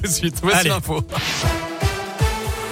Tout de suite, voici l'info.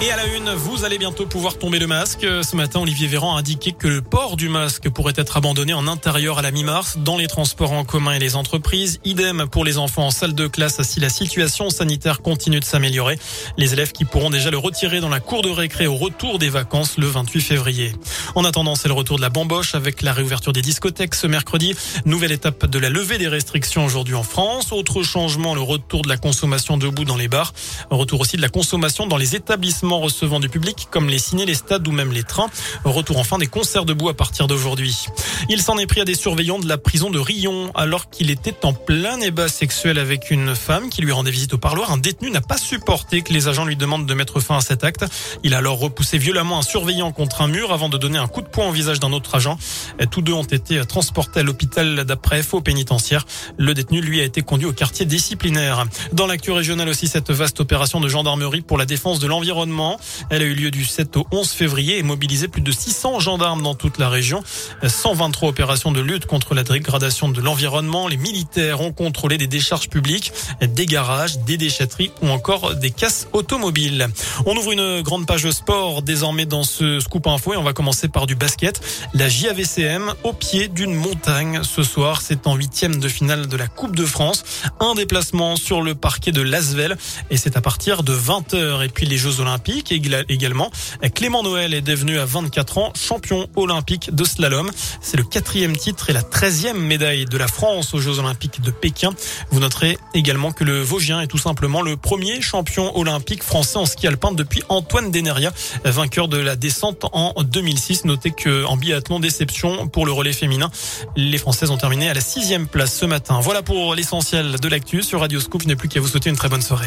Et à la une, vous allez bientôt pouvoir tomber le masque. Ce matin, Olivier Véran a indiqué que le port du masque pourrait être abandonné en intérieur à la mi-mars dans les transports en commun et les entreprises. Idem pour les enfants en salle de classe si la situation sanitaire continue de s'améliorer. Les élèves qui pourront déjà le retirer dans la cour de récré au retour des vacances le 28 février. En attendant, c'est le retour de la bamboche avec la réouverture des discothèques ce mercredi. Nouvelle étape de la levée des restrictions aujourd'hui en France. Autre changement, le retour de la consommation debout dans les bars. Retour aussi de la consommation dans les établissements recevant du public comme les ciné, les stades ou même les trains. Retour enfin des concerts debout à partir d'aujourd'hui. Il s'en est pris à des surveillants de la prison de Rion alors qu'il était en plein ébat sexuel avec une femme qui lui rendait visite au parloir. Un détenu n'a pas supporté que les agents lui demandent de mettre fin à cet acte. Il a alors repoussé violemment un surveillant contre un mur avant de donner un coup de poing au visage d'un autre agent. Tous deux ont été transportés à l'hôpital d'après faux pénitentiaire. Le détenu, lui, a été conduit au quartier disciplinaire. Dans l'actu régionale aussi, cette vaste opération de gendarmerie pour la défense de l'environnement. Elle a eu lieu du 7 au 11 février et mobilisé plus de 600 gendarmes dans toute la région. 123 opérations de lutte contre la dégradation de l'environnement. Les militaires ont contrôlé des décharges publiques, des garages, des déchetteries ou encore des casses automobiles. On ouvre une grande page sport désormais dans ce scoop info et on va commencer par du basket. La JAVCM au pied d'une montagne ce soir. C'est en huitième de finale de la Coupe de France. Un déplacement sur le parquet de Lasvel et c'est à partir de 20h. Et puis les Jeux Olympiques également. Clément Noël est devenu à 24 ans champion olympique de slalom. C'est le quatrième titre et la treizième médaille de la France aux Jeux Olympiques de Pékin. Vous noterez également que le Vosgien est tout simplement le premier champion olympique français en ski alpin depuis Antoine Deneria, vainqueur de la descente en 2006. Notez que en biathlon déception pour le relais féminin, les Françaises ont terminé à la sixième place ce matin. Voilà pour l'essentiel de l'actu sur Radio Scoop. Je n'ai plus qu'à vous souhaiter une très bonne soirée.